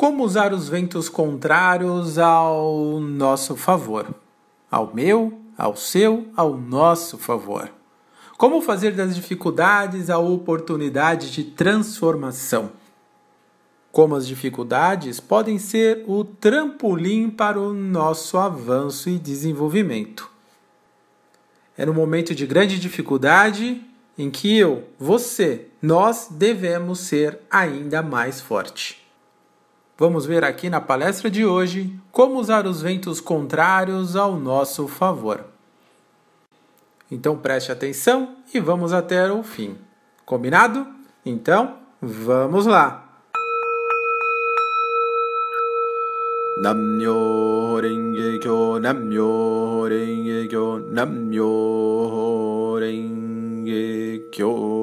Como usar os ventos contrários ao nosso favor? Ao meu, ao seu, ao nosso favor. Como fazer das dificuldades a oportunidade de transformação? Como as dificuldades podem ser o trampolim para o nosso avanço e desenvolvimento. É no momento de grande dificuldade em que eu, você, nós devemos ser ainda mais forte. Vamos ver aqui na palestra de hoje como usar os ventos contrários ao nosso favor. Então preste atenção e vamos até o fim. Combinado? Então, vamos lá! Namyo Renge Kyo, Namyo Renge Kyo, Namyo Renge Kyo.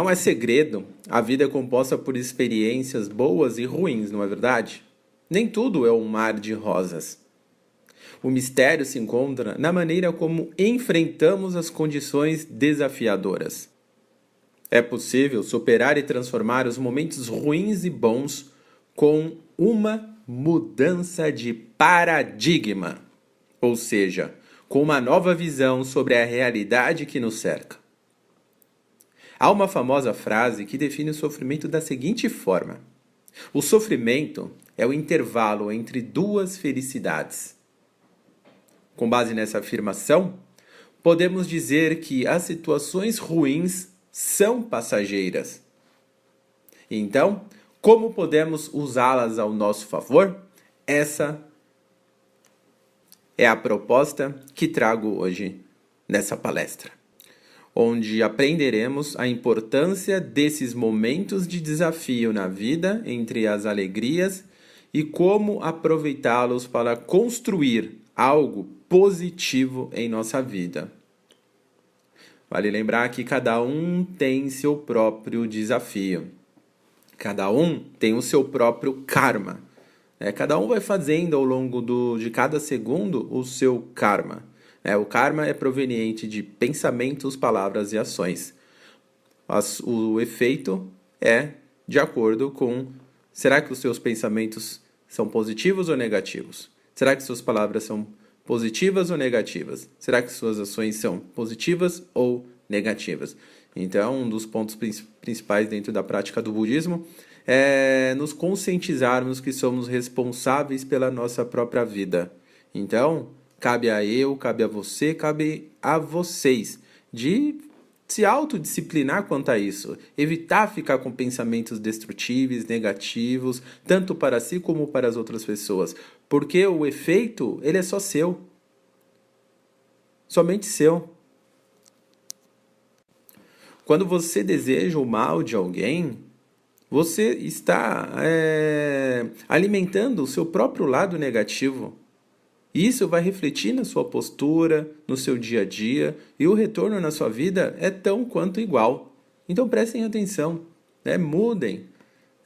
Não é segredo, a vida é composta por experiências boas e ruins, não é verdade? Nem tudo é um mar de rosas. O mistério se encontra na maneira como enfrentamos as condições desafiadoras. É possível superar e transformar os momentos ruins e bons com uma mudança de paradigma, ou seja, com uma nova visão sobre a realidade que nos cerca. Há uma famosa frase que define o sofrimento da seguinte forma: O sofrimento é o intervalo entre duas felicidades. Com base nessa afirmação, podemos dizer que as situações ruins são passageiras. Então, como podemos usá-las ao nosso favor? Essa é a proposta que trago hoje nessa palestra, onde aprenderemos a importância desses momentos de desafio na vida, entre as alegrias, e como aproveitá-los para construir algo positivo em nossa vida. Vale lembrar que cada um tem seu próprio desafio. Cada um tem o seu próprio karma. É, cada um vai fazendo ao longo do, de cada segundo o seu karma. É, o karma é proveniente de pensamentos, palavras e ações. O efeito é de acordo com será que os seus pensamentos são positivos ou negativos? Será que suas palavras são positivas ou negativas? Será que suas ações são positivas ou negativas? Então, um dos pontos principais dentro da prática do budismo é nos conscientizarmos que somos responsáveis pela nossa própria vida. Então, cabe a eu, cabe a você, cabe a vocês de se autodisciplinar quanto a isso, evitar ficar com pensamentos destrutíveis, negativos, tanto para si como para as outras pessoas, porque o efeito, ele é só seu. Somente seu. Quando você deseja o mal de alguém, você está é, alimentando o seu próprio lado negativo. Isso vai refletir na sua postura, no seu dia a dia, e o retorno na sua vida é tão quanto igual. Então prestem atenção, né? mudem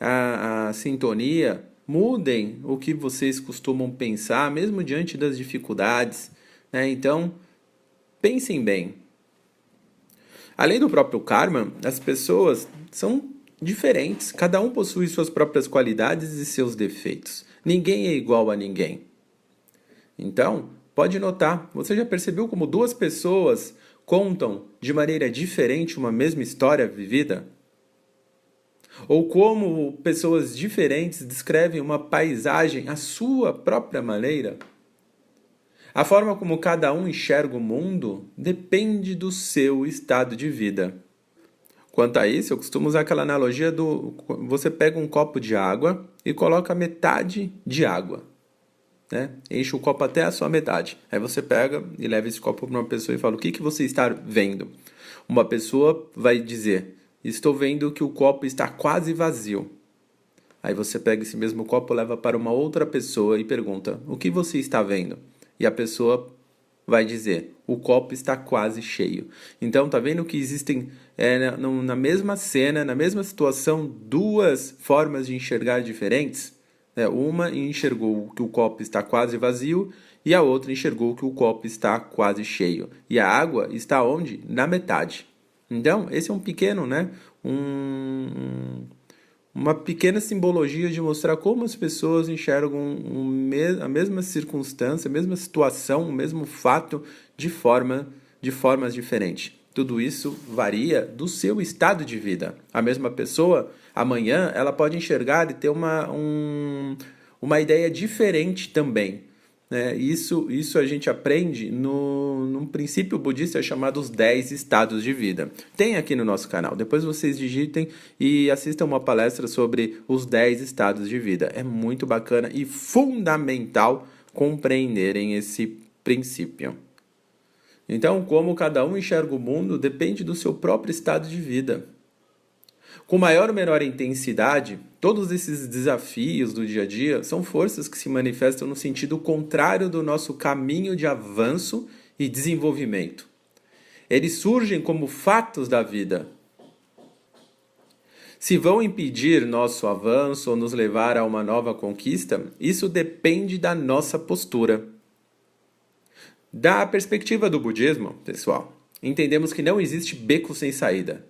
a, a sintonia, mudem o que vocês costumam pensar, mesmo diante das dificuldades. Né? Então, pensem bem, Além do próprio karma, as pessoas são diferentes, cada um possui suas próprias qualidades e seus defeitos. Ninguém é igual a ninguém. Então, pode notar, você já percebeu como duas pessoas contam de maneira diferente uma mesma história vivida? Ou como pessoas diferentes descrevem uma paisagem à sua própria maneira? A forma como cada um enxerga o mundo depende do seu estado de vida. Quanto a isso, eu costumo usar aquela analogia do você pega um copo de água e coloca metade de água. Né? Enche o copo até a sua metade. Aí você pega e leva esse copo para uma pessoa e fala: O que, que você está vendo? Uma pessoa vai dizer: Estou vendo que o copo está quase vazio. Aí você pega esse mesmo copo, leva para uma outra pessoa e pergunta: O que você está vendo? e a pessoa vai dizer: o copo está quase cheio. Então, tá vendo que existem é, na, na mesma cena, na mesma situação, duas formas de enxergar diferentes? É, uma enxergou que o copo está quase vazio e a outra enxergou que o copo está quase cheio. E a água está onde? Na metade. Então, esse é um pequeno, né? Um, uma pequena simbologia de mostrar como as pessoas enxergam um, a mesma circunstância, a mesma situação, o mesmo fato de forma de formas diferentes. Tudo isso varia do seu estado de vida. A mesma pessoa, amanhã, ela pode enxergar e ter uma, um, uma ideia diferente também. Né? Isso, isso a gente aprende no, num princípio budista chamado os 10 estados de vida. Tem aqui no nosso canal. Depois vocês digitem e assistam uma palestra sobre os 10 estados de vida. É muito bacana e fundamental compreenderem esse princípio. Então, como cada um enxerga o mundo depende do seu próprio estado de vida. Com maior ou menor intensidade, todos esses desafios do dia a dia são forças que se manifestam no sentido contrário do nosso caminho de avanço e desenvolvimento. Eles surgem como fatos da vida. Se vão impedir nosso avanço ou nos levar a uma nova conquista, isso depende da nossa postura. Da perspectiva do budismo, pessoal, entendemos que não existe beco sem saída.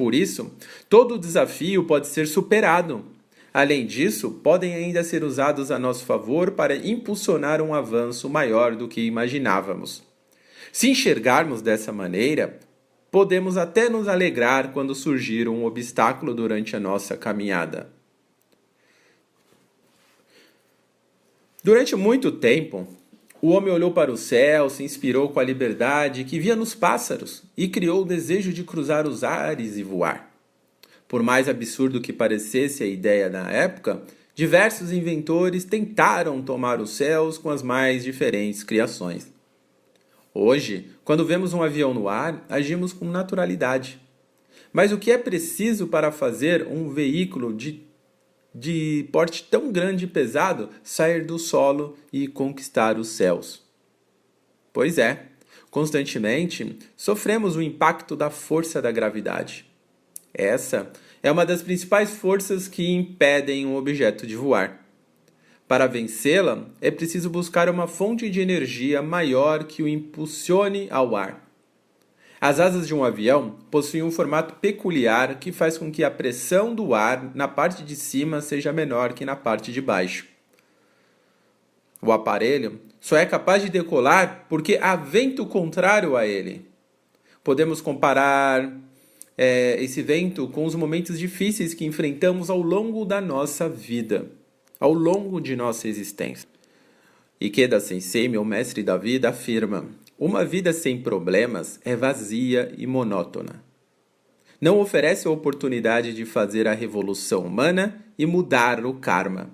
Por isso, todo desafio pode ser superado. Além disso, podem ainda ser usados a nosso favor para impulsionar um avanço maior do que imaginávamos. Se enxergarmos dessa maneira, podemos até nos alegrar quando surgir um obstáculo durante a nossa caminhada. Durante muito tempo, o homem olhou para o céu, se inspirou com a liberdade que via nos pássaros e criou o desejo de cruzar os ares e voar. Por mais absurdo que parecesse a ideia na época, diversos inventores tentaram tomar os céus com as mais diferentes criações. Hoje, quando vemos um avião no ar, agimos com naturalidade. Mas o que é preciso para fazer um veículo de de porte tão grande e pesado sair do solo e conquistar os céus. Pois é, constantemente sofremos o impacto da força da gravidade. Essa é uma das principais forças que impedem um objeto de voar. Para vencê-la, é preciso buscar uma fonte de energia maior que o impulsione ao ar. As asas de um avião possuem um formato peculiar que faz com que a pressão do ar na parte de cima seja menor que na parte de baixo. O aparelho só é capaz de decolar porque há vento contrário a ele. Podemos comparar é, esse vento com os momentos difíceis que enfrentamos ao longo da nossa vida, ao longo de nossa existência. Ikeda Sensei, meu mestre da vida, afirma: uma vida sem problemas é vazia e monótona. Não oferece a oportunidade de fazer a revolução humana e mudar o karma.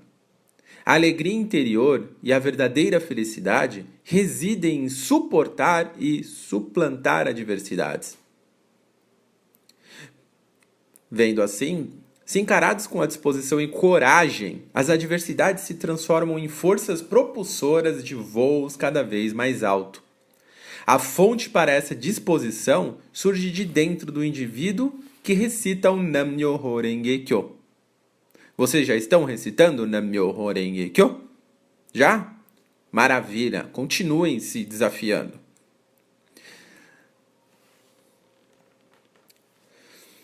A alegria interior e a verdadeira felicidade residem em suportar e suplantar adversidades. Vendo assim, se encarados com a disposição e coragem, as adversidades se transformam em forças propulsoras de voos cada vez mais alto. A fonte para essa disposição surge de dentro do indivíduo que recita o Nam-myoho Renge-kyo. Vocês já estão recitando o Nam-myoho Renge-kyo? Já? Maravilha! Continuem se desafiando.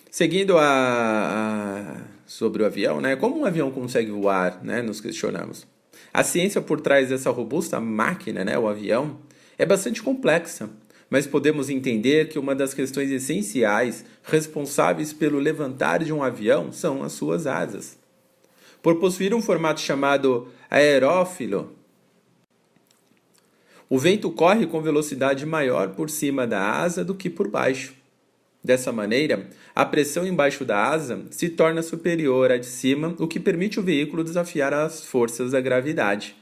Seguindo a, a, sobre o avião, né? Como um avião consegue voar, né? Nos questionamos. A ciência por trás dessa robusta máquina, né? O avião, é bastante complexa, mas podemos entender que uma das questões essenciais responsáveis pelo levantar de um avião são as suas asas. Por possuir um formato chamado aerófilo, o vento corre com velocidade maior por cima da asa do que por baixo. Dessa maneira, a pressão embaixo da asa se torna superior à de cima, o que permite o veículo desafiar as forças da gravidade.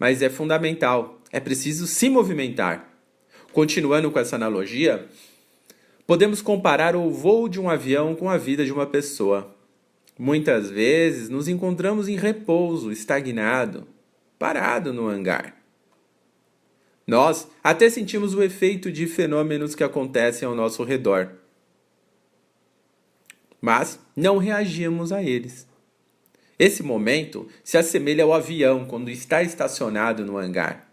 Mas é fundamental é preciso se movimentar. Continuando com essa analogia, podemos comparar o voo de um avião com a vida de uma pessoa. Muitas vezes nos encontramos em repouso, estagnado, parado no hangar. Nós até sentimos o efeito de fenômenos que acontecem ao nosso redor, mas não reagimos a eles. Esse momento se assemelha ao avião quando está estacionado no hangar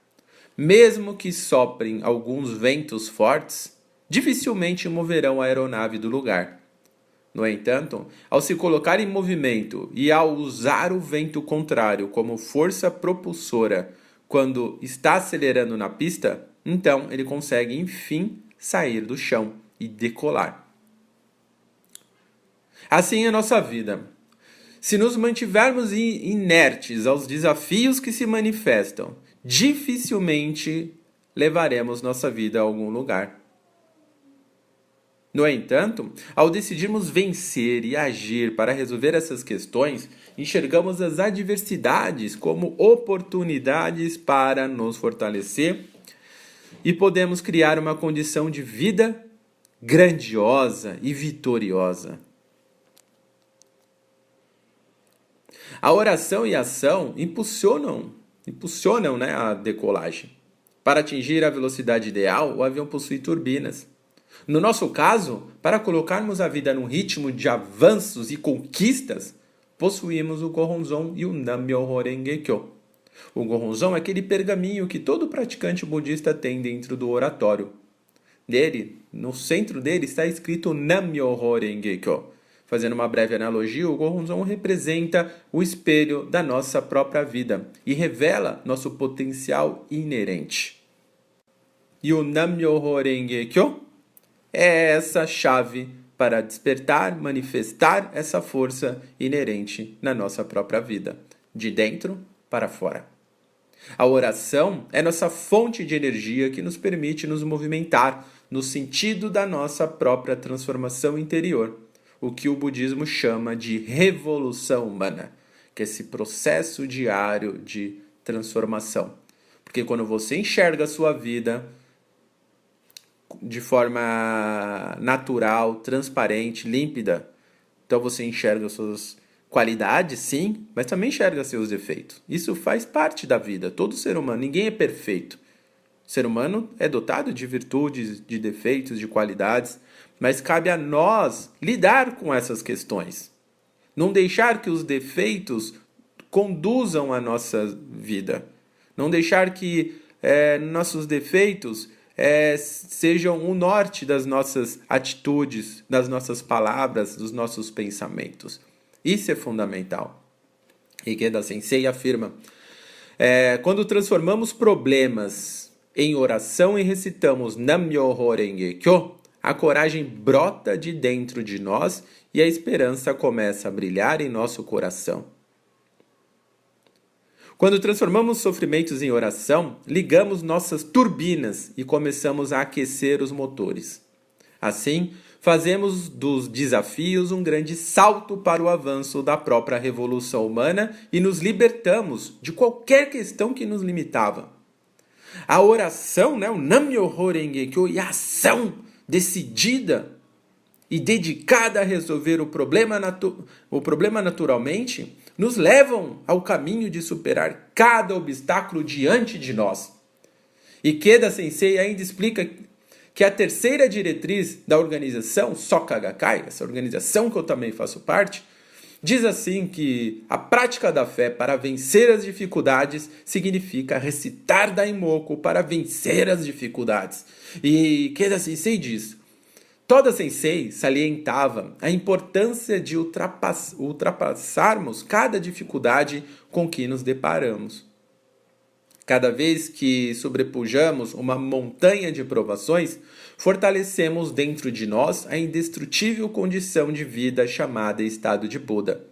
mesmo que soprem alguns ventos fortes, dificilmente moverão a aeronave do lugar. No entanto, ao se colocar em movimento e ao usar o vento contrário como força propulsora quando está acelerando na pista, então ele consegue enfim sair do chão e decolar. Assim é nossa vida. Se nos mantivermos inertes aos desafios que se manifestam, dificilmente levaremos nossa vida a algum lugar. No entanto, ao decidirmos vencer e agir para resolver essas questões, enxergamos as adversidades como oportunidades para nos fortalecer e podemos criar uma condição de vida grandiosa e vitoriosa. A oração e a ação impulsionam, impulsionam né, a decolagem. Para atingir a velocidade ideal, o avião possui turbinas. No nosso caso, para colocarmos a vida num ritmo de avanços e conquistas, possuímos o Goronzon e o Nam-myoho Renge-kyo. O Goronzon é aquele pergaminho que todo praticante budista tem dentro do oratório. Nele, no centro dele, está escrito Nam-myoho Renge-kyo. Fazendo uma breve analogia, o Goronzon representa o espelho da nossa própria vida e revela nosso potencial inerente. E o Nam-myoho Renge-kyo é essa chave para despertar, manifestar essa força inerente na nossa própria vida, de dentro para fora. A oração é nossa fonte de energia que nos permite nos movimentar no sentido da nossa própria transformação interior, o que o budismo chama de revolução humana, que é esse processo diário de transformação. Porque quando você enxerga a sua vida de forma natural, transparente, límpida, então você enxerga as suas qualidades, sim, mas também enxerga seus defeitos. Isso faz parte da vida. Todo ser humano, ninguém é perfeito. O ser humano é dotado de virtudes, de defeitos, de qualidades, mas cabe a nós lidar com essas questões. Não deixar que os defeitos conduzam a nossa vida. Não deixar que é, nossos defeitos é, sejam o norte das nossas atitudes, das nossas palavras, dos nossos pensamentos. Isso é fundamental. Ikeda Sensei afirma: é, quando transformamos problemas em oração e recitamos Nam-myoho Renge Kyo, a coragem brota de dentro de nós e a esperança começa a brilhar em nosso coração. Quando transformamos sofrimentos em oração, ligamos nossas turbinas e começamos a aquecer os motores. Assim, fazemos dos desafios um grande salto para o avanço da própria revolução humana e nos libertamos de qualquer questão que nos limitava. A oração, né, o Nam-myoho Renge-kyo e a ação decidida e dedicada a resolver o problema, o problema naturalmente, nos levam ao caminho de superar cada obstáculo diante de nós. Ikeda Sensei ainda explica que a terceira diretriz da organização, Soka Gakkai, essa organização que eu também faço parte, diz assim que a prática da fé para vencer as dificuldades significa recitar Daimoku para vencer as dificuldades. E Keda Sensei diz, Toda Sensei salientava a importância de ultrapass ultrapassarmos cada dificuldade com que nos deparamos. Cada vez que sobrepujamos uma montanha de provações, fortalecemos dentro de nós a indestrutível condição de vida chamada estado de Buda.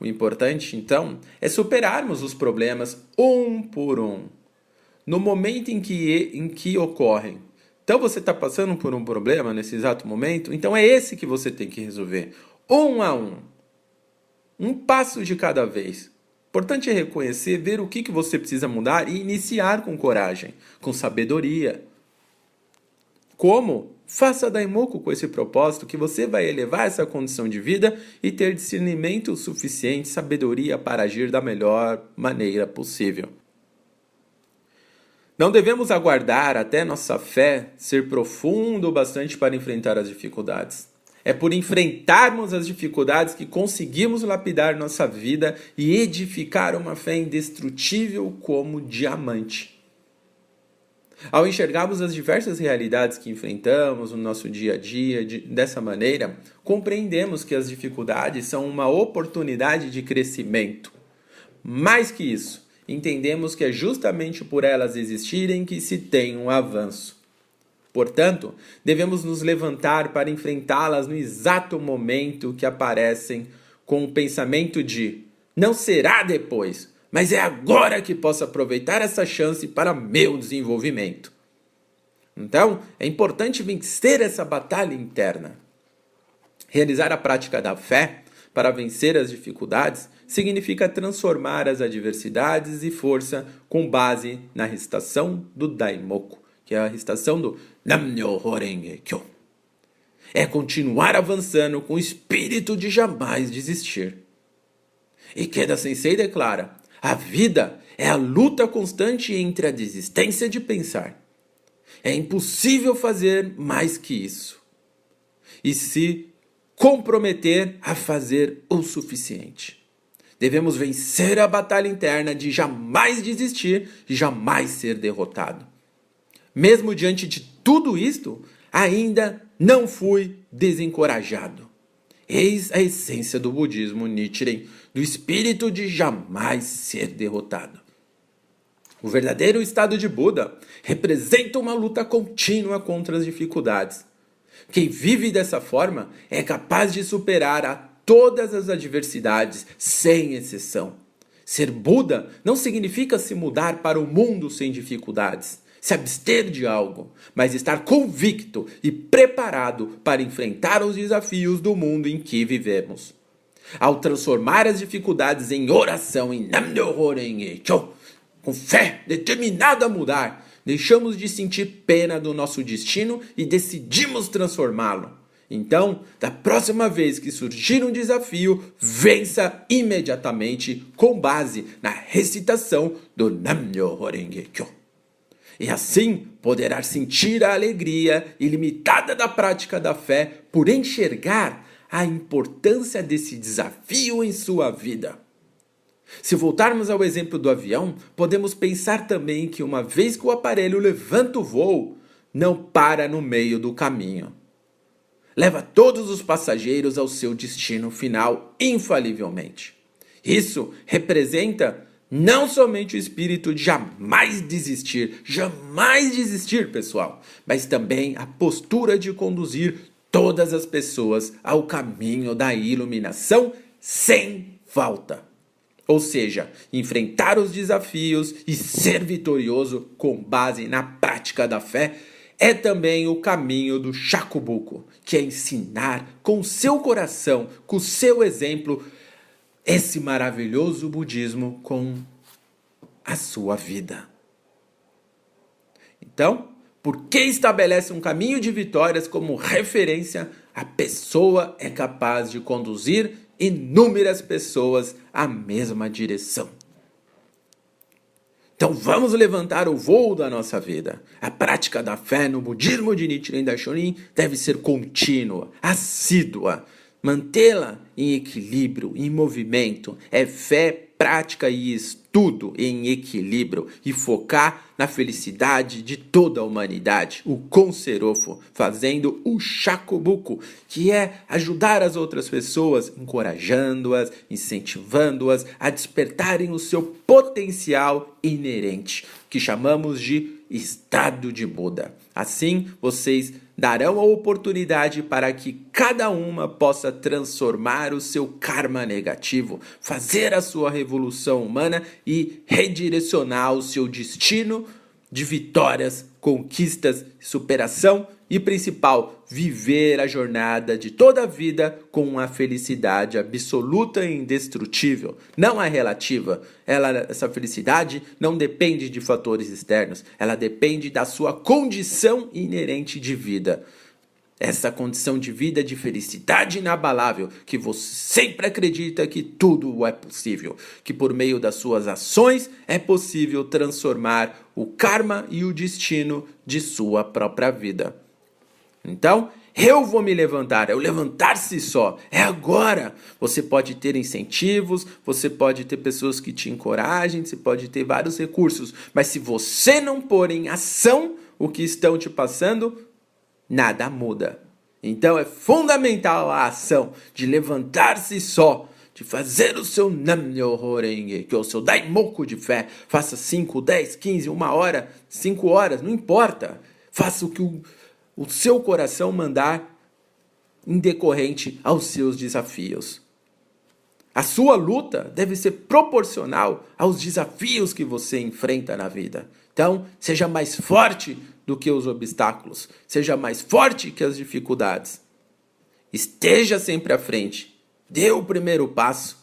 O importante, então, é superarmos os problemas um por um. No momento em que, em que ocorrem. Então você está passando por um problema nesse exato momento, então é esse que você tem que resolver. Um a um. Um passo de cada vez. Importante é reconhecer, ver o que, que você precisa mudar e iniciar com coragem, com sabedoria. Como? Faça daimoku com esse propósito que você vai elevar essa condição de vida e ter discernimento suficiente, sabedoria para agir da melhor maneira possível. Não devemos aguardar até nossa fé ser profunda o bastante para enfrentar as dificuldades. É por enfrentarmos as dificuldades que conseguimos lapidar nossa vida e edificar uma fé indestrutível como diamante. Ao enxergarmos as diversas realidades que enfrentamos no nosso dia a dia de, dessa maneira, compreendemos que as dificuldades são uma oportunidade de crescimento. Mais que isso, entendemos que é justamente por elas existirem que se tem um avanço. Portanto, devemos nos levantar para enfrentá-las no exato momento que aparecem, com o pensamento de: não será depois, mas é agora que posso aproveitar essa chance para meu desenvolvimento. Então, é importante vencer essa batalha interna. Realizar a prática da fé para vencer as dificuldades significa transformar as adversidades e força com base na recitação do Daimoku, que é a recitação do Namyo Horenge Kyo. É continuar avançando com o espírito de jamais desistir. Ikeda Sensei declara: a vida é a luta constante entre a desistência de pensar. É impossível fazer mais que isso. E se comprometer a fazer o suficiente. Devemos vencer a batalha interna de jamais desistir e jamais ser derrotado. Mesmo diante de tudo isto, ainda não fui desencorajado. Eis a essência do budismo Nichiren, do espírito de jamais ser derrotado. O verdadeiro estado de Buda representa uma luta contínua contra as dificuldades. Quem vive dessa forma é capaz de superar a todas as adversidades, sem exceção. Ser Buda não significa se mudar para o mundo sem dificuldades se abster de algo, mas estar convicto e preparado para enfrentar os desafios do mundo em que vivemos. Ao transformar as dificuldades em oração, em com fé determinada a mudar, deixamos de sentir pena do nosso destino e decidimos transformá-lo. Então, da próxima vez que surgir um desafio, vença imediatamente com base na recitação do Namyo Horenge Kyo e assim poderá sentir a alegria ilimitada da prática da fé por enxergar a importância desse desafio em sua vida. Se voltarmos ao exemplo do avião, podemos pensar também que uma vez que o aparelho levanta o voo, não para no meio do caminho. Leva todos os passageiros ao seu destino final infalivelmente. Isso representa não somente o espírito de jamais desistir, jamais desistir, pessoal, mas também a postura de conduzir todas as pessoas ao caminho da iluminação sem falta. Ou seja, enfrentar os desafios e ser vitorioso com base na prática da fé é também o caminho do Shakubuku, que é ensinar com seu coração, com seu exemplo, esse maravilhoso budismo com a sua vida. Então, por que estabelece um caminho de vitórias como referência, a pessoa é capaz de conduzir inúmeras pessoas à mesma direção. Então vamos levantar o voo da nossa vida. A prática da fé no budismo de Nichiren Daishonin deve ser contínua, assídua, Mantê-la em equilíbrio, em movimento, é fé, prática e estudo em equilíbrio e focar na felicidade de toda a humanidade. O Conserofo fazendo o Shakubuku, que é ajudar as outras pessoas, encorajando-as, incentivando-as a despertarem o seu potencial inerente, que chamamos de estado de Buda. Assim, vocês darão a oportunidade para que cada uma possa transformar o seu karma negativo, fazer a sua revolução humana e redirecionar o seu destino de vitórias, conquistas, superação e principal, viver a jornada de toda a vida com uma felicidade absoluta e indestrutível. Não é relativa. Ela, essa felicidade não depende de fatores externos. Ela depende da sua condição inerente de vida. Essa condição de vida de felicidade inabalável, que você sempre acredita que tudo é possível, que por meio das suas ações é possível transformar o karma e o destino de sua própria vida. Então, Eu vou me levantar, é o levantar-se só, é agora. Você pode ter incentivos, você pode ter pessoas que te encorajem, você pode ter vários recursos, mas se você não pôr em ação o que estão te passando, nada muda. Então é fundamental a ação de levantar-se só, de fazer o seu Namyo Renge, que é o seu Daimoku de fé. Faça 5, 10, 15, uma hora, 5 horas, não importa. Faça o que o o seu coração mandar em decorrente aos seus desafios. A sua luta deve ser proporcional aos desafios que você enfrenta na vida. Então, seja mais forte do que os obstáculos, seja mais forte que as dificuldades. Esteja sempre à frente, dê o primeiro passo.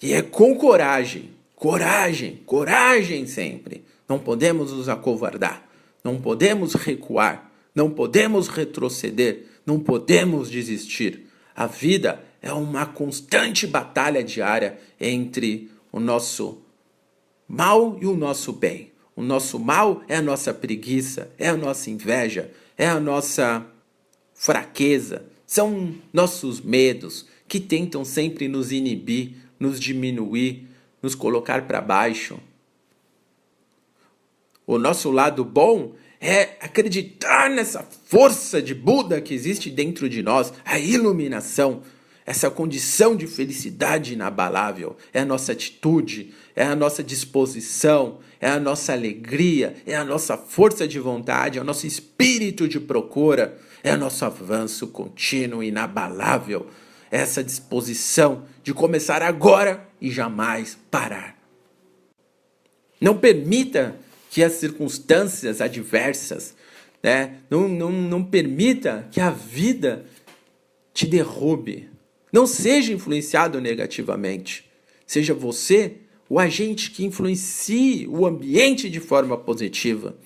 E é com coragem, coragem, coragem sempre. Não podemos nos acovardar. Não podemos recuar, não podemos retroceder, não podemos desistir. A vida é uma constante batalha diária entre o nosso mal e o nosso bem. O nosso mal é a nossa preguiça, é a nossa inveja, é a nossa fraqueza, são nossos medos que tentam sempre nos inibir, nos diminuir, nos colocar para baixo. O nosso lado bom é acreditar nessa força de Buda que existe dentro de nós, a iluminação, essa condição de felicidade inabalável. É a nossa atitude, é a nossa disposição, é a nossa alegria, é a nossa força de vontade, é o nosso espírito de procura, é o nosso avanço contínuo, inabalável, é essa disposição de começar agora e jamais parar. Não permita que as circunstâncias adversas né, não, não, não permita que a vida te derrube. Não seja influenciado negativamente. Seja você o agente que influencie o ambiente de forma positiva.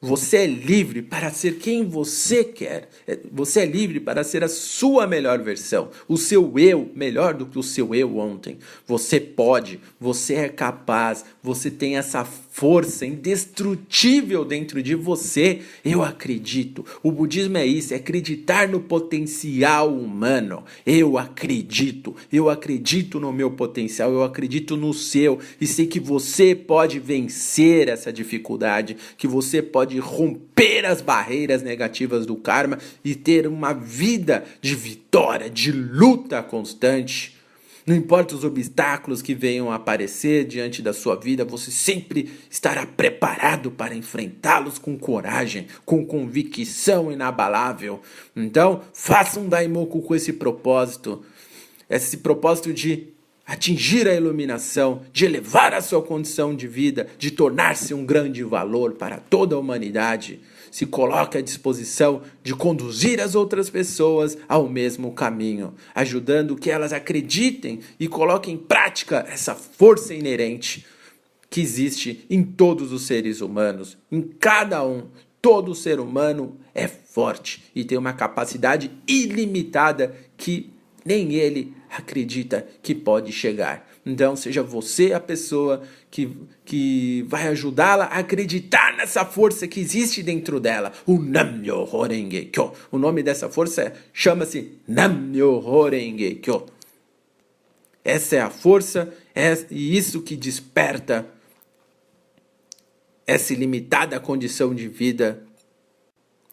Você é livre para ser quem você quer. É, você é livre para ser a sua melhor versão, o seu eu melhor do que o seu eu ontem. Você pode, você é capaz, você tem essa força indestrutível dentro de você. Eu acredito. O budismo é isso, é acreditar no potencial humano. Eu acredito. Eu acredito no meu potencial, eu acredito no seu e sei que você pode vencer essa dificuldade, que você pode romper as barreiras negativas do karma e ter uma vida de vitória, de luta constante. Não importa os obstáculos que venham a aparecer diante da sua vida, você sempre estará preparado para enfrentá-los com coragem, com convicção inabalável. Então, faça um Daimoku com esse propósito, esse propósito de atingir a iluminação, de elevar a sua condição de vida, de tornar-se um grande valor para toda a humanidade, se coloca à disposição de conduzir as outras pessoas ao mesmo caminho, ajudando que elas acreditem e coloquem em prática essa força inerente que existe em todos os seres humanos, em cada um. Todo ser humano é forte e tem uma capacidade ilimitada que nem ele acredita que pode chegar. Então, seja você a pessoa que, que vai ajudá-la a acreditar nessa força que existe dentro dela. O Namyo Horenge Kyo. O nome dessa força chama-se Namyo Horenge Kyo. Essa é a força é, e isso que desperta essa ilimitada condição de vida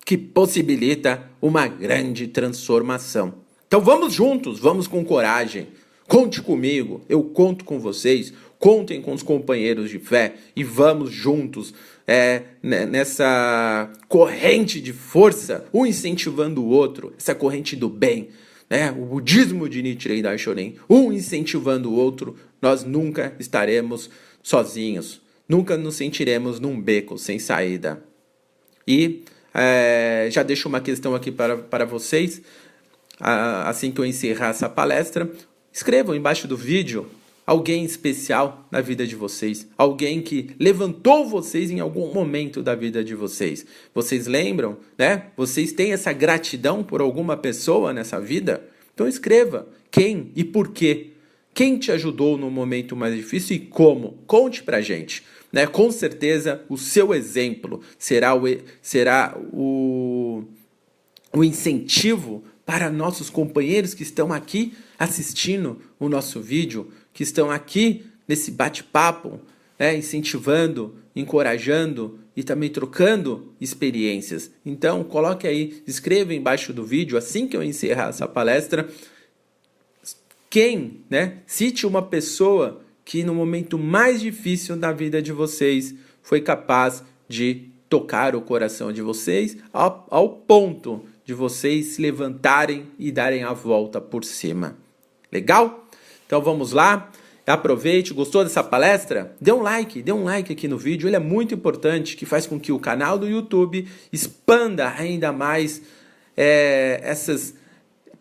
que possibilita uma grande transformação. Então vamos juntos, vamos com coragem. Conte comigo, eu conto com vocês, contem com os companheiros de fé e vamos juntos é, né, nessa corrente de força, um incentivando o outro, essa corrente do bem. Né? O budismo de Nichiren Daishonin, um incentivando o outro, nós nunca estaremos sozinhos, nunca nos sentiremos num beco sem saída. E é, já deixo uma questão aqui para, para vocês assim que eu encerrar essa palestra, escrevam embaixo do vídeo alguém especial na vida de vocês, alguém que levantou vocês em algum momento da vida de vocês. Vocês lembram, né? Vocês têm essa gratidão por alguma pessoa nessa vida? Então escreva quem e por quê Quem te ajudou no momento mais difícil e como? Conte pra gente. Né? Com certeza o seu exemplo será o, será o, o incentivo para nossos companheiros que estão aqui assistindo o nosso vídeo, que estão aqui nesse bate-papo, né? incentivando, encorajando e também trocando experiências. Então, coloque aí, escreva embaixo do vídeo, assim que eu encerrar essa palestra, quem, né? Cite uma pessoa que no momento mais difícil da vida de vocês foi capaz de tocar o coração de vocês ao, ao ponto de vocês se levantarem e darem a volta por cima. Legal? Então vamos lá. Aproveite, gostou dessa palestra? Dê um like, dê um like aqui no vídeo, ele é muito importante, que faz com que o canal do YouTube expanda ainda mais é, essas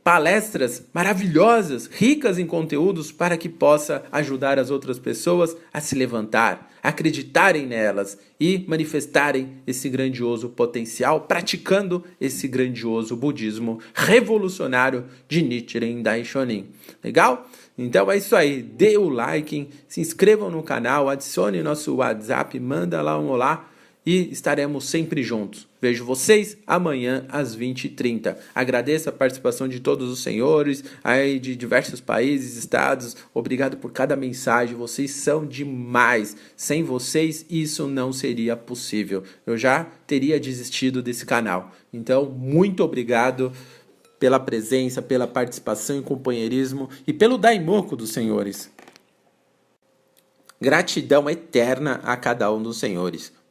palestras maravilhosas, ricas em conteúdos, para que possa ajudar as outras pessoas a se levantar, acreditarem nelas e manifestarem esse grandioso potencial, praticando esse grandioso budismo revolucionário de Nichiren Daishonin. Legal? Então é isso aí, dê o like, se inscrevam no canal, adicione nosso WhatsApp, manda lá um olá e estaremos sempre juntos. Vejo vocês amanhã às 20h30. Agradeço a participação de todos os senhores aí de diversos países, estados. Obrigado por cada mensagem. Vocês são demais. Sem vocês isso não seria possível. Eu já teria desistido desse canal. Então, muito obrigado pela presença, pela participação e companheirismo e pelo daimoku dos senhores. Gratidão eterna a cada um dos senhores.